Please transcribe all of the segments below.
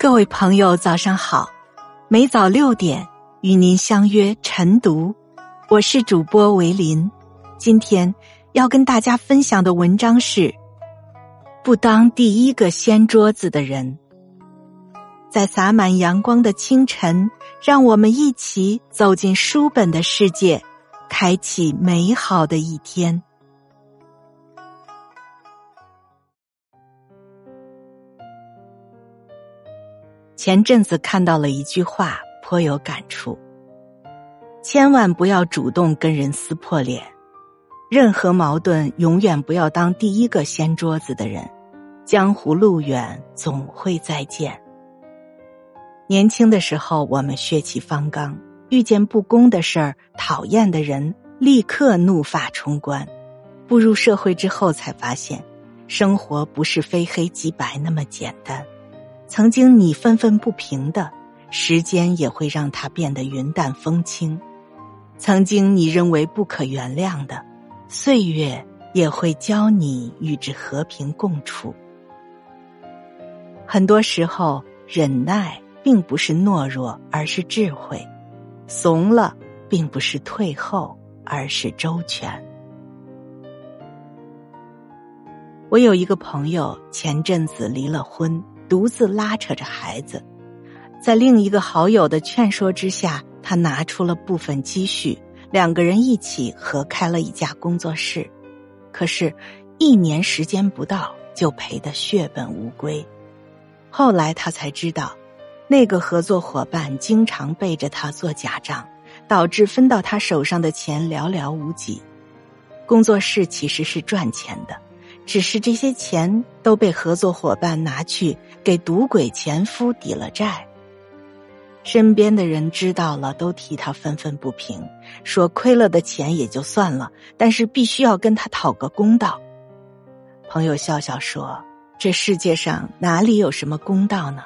各位朋友，早上好！每早六点与您相约晨读，我是主播维林。今天要跟大家分享的文章是：不当第一个掀桌子的人。在洒满阳光的清晨，让我们一起走进书本的世界，开启美好的一天。前阵子看到了一句话，颇有感触：千万不要主动跟人撕破脸，任何矛盾永远不要当第一个掀桌子的人。江湖路远，总会再见。年轻的时候，我们血气方刚，遇见不公的事儿、讨厌的人，立刻怒发冲冠。步入社会之后，才发现，生活不是非黑即白那么简单。曾经你愤愤不平的，时间也会让它变得云淡风轻；曾经你认为不可原谅的，岁月也会教你与之和平共处。很多时候，忍耐并不是懦弱，而是智慧；怂了，并不是退后，而是周全。我有一个朋友，前阵子离了婚。独自拉扯着孩子，在另一个好友的劝说之下，他拿出了部分积蓄，两个人一起合开了一家工作室。可是，一年时间不到，就赔得血本无归。后来他才知道，那个合作伙伴经常背着他做假账，导致分到他手上的钱寥寥无几。工作室其实是赚钱的。只是这些钱都被合作伙伴拿去给赌鬼前夫抵了债。身边的人知道了，都替他愤愤不平，说亏了的钱也就算了，但是必须要跟他讨个公道。朋友笑笑说：“这世界上哪里有什么公道呢？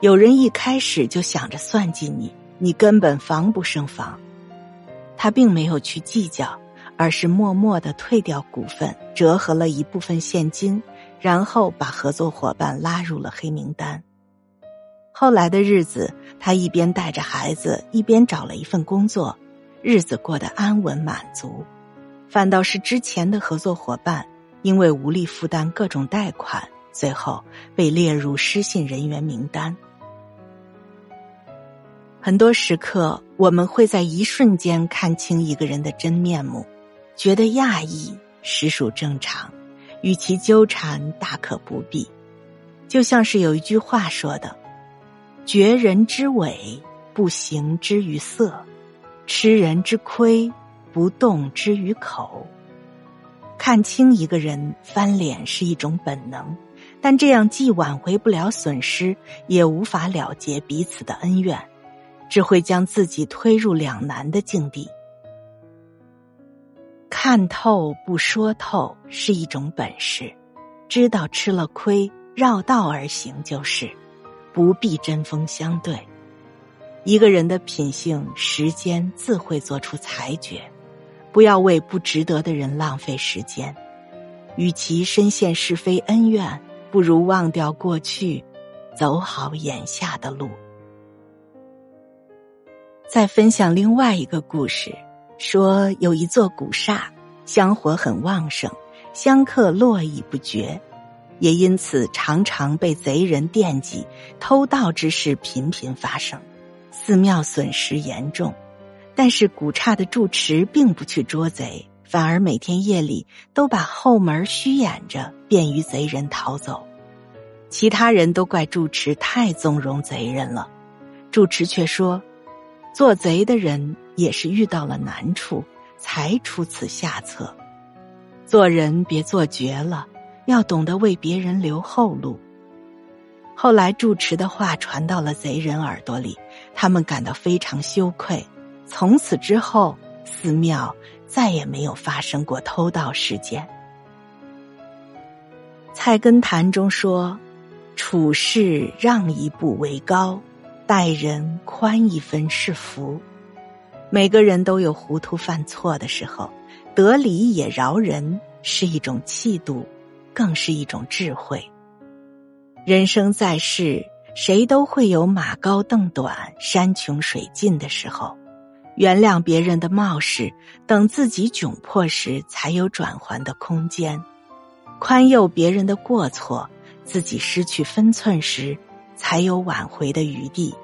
有人一开始就想着算计你，你根本防不胜防。”他并没有去计较。而是默默的退掉股份，折合了一部分现金，然后把合作伙伴拉入了黑名单。后来的日子，他一边带着孩子，一边找了一份工作，日子过得安稳满足。反倒是之前的合作伙伴，因为无力负担各种贷款，最后被列入失信人员名单。很多时刻，我们会在一瞬间看清一个人的真面目。觉得讶异实属正常，与其纠缠，大可不必。就像是有一句话说的：“绝人之伪，不行之于色；吃人之亏，不动之于口。”看清一个人，翻脸是一种本能，但这样既挽回不了损失，也无法了结彼此的恩怨，只会将自己推入两难的境地。看透不说透是一种本事，知道吃了亏，绕道而行就是，不必针锋相对。一个人的品性，时间自会做出裁决。不要为不值得的人浪费时间。与其深陷是非恩怨，不如忘掉过去，走好眼下的路。再分享另外一个故事。说有一座古刹，香火很旺盛，香客络绎不绝，也因此常常被贼人惦记，偷盗之事频频发生，寺庙损失严重。但是古刹的住持并不去捉贼，反而每天夜里都把后门虚掩着，便于贼人逃走。其他人都怪住持太纵容贼人了，住持却说。做贼的人也是遇到了难处，才出此下策。做人别做绝了，要懂得为别人留后路。后来住持的话传到了贼人耳朵里，他们感到非常羞愧。从此之后，寺庙再也没有发生过偷盗事件。《菜根谭》中说：“处事让一步为高。”待人宽一分是福，每个人都有糊涂犯错的时候，得理也饶人是一种气度，更是一种智慧。人生在世，谁都会有马高凳短、山穷水尽的时候。原谅别人的冒失，等自己窘迫时，才有转圜的空间；宽宥别人的过错，自己失去分寸时，才有挽回的余地。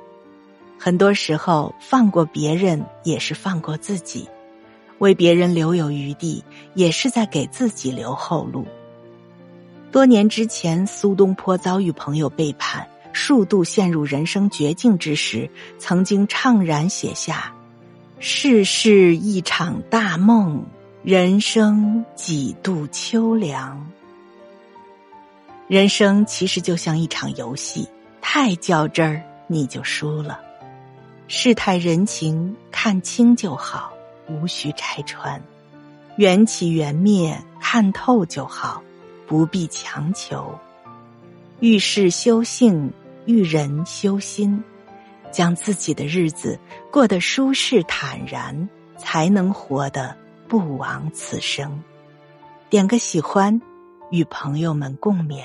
很多时候，放过别人也是放过自己，为别人留有余地，也是在给自己留后路。多年之前，苏东坡遭遇朋友背叛。数度陷入人生绝境之时，曾经怅然写下：“世事一场大梦，人生几度秋凉。”人生其实就像一场游戏，太较真儿你就输了。世态人情看清就好，无需拆穿；缘起缘灭看透就好，不必强求。遇事修性。遇人修心，将自己的日子过得舒适坦然，才能活得不枉此生。点个喜欢，与朋友们共勉。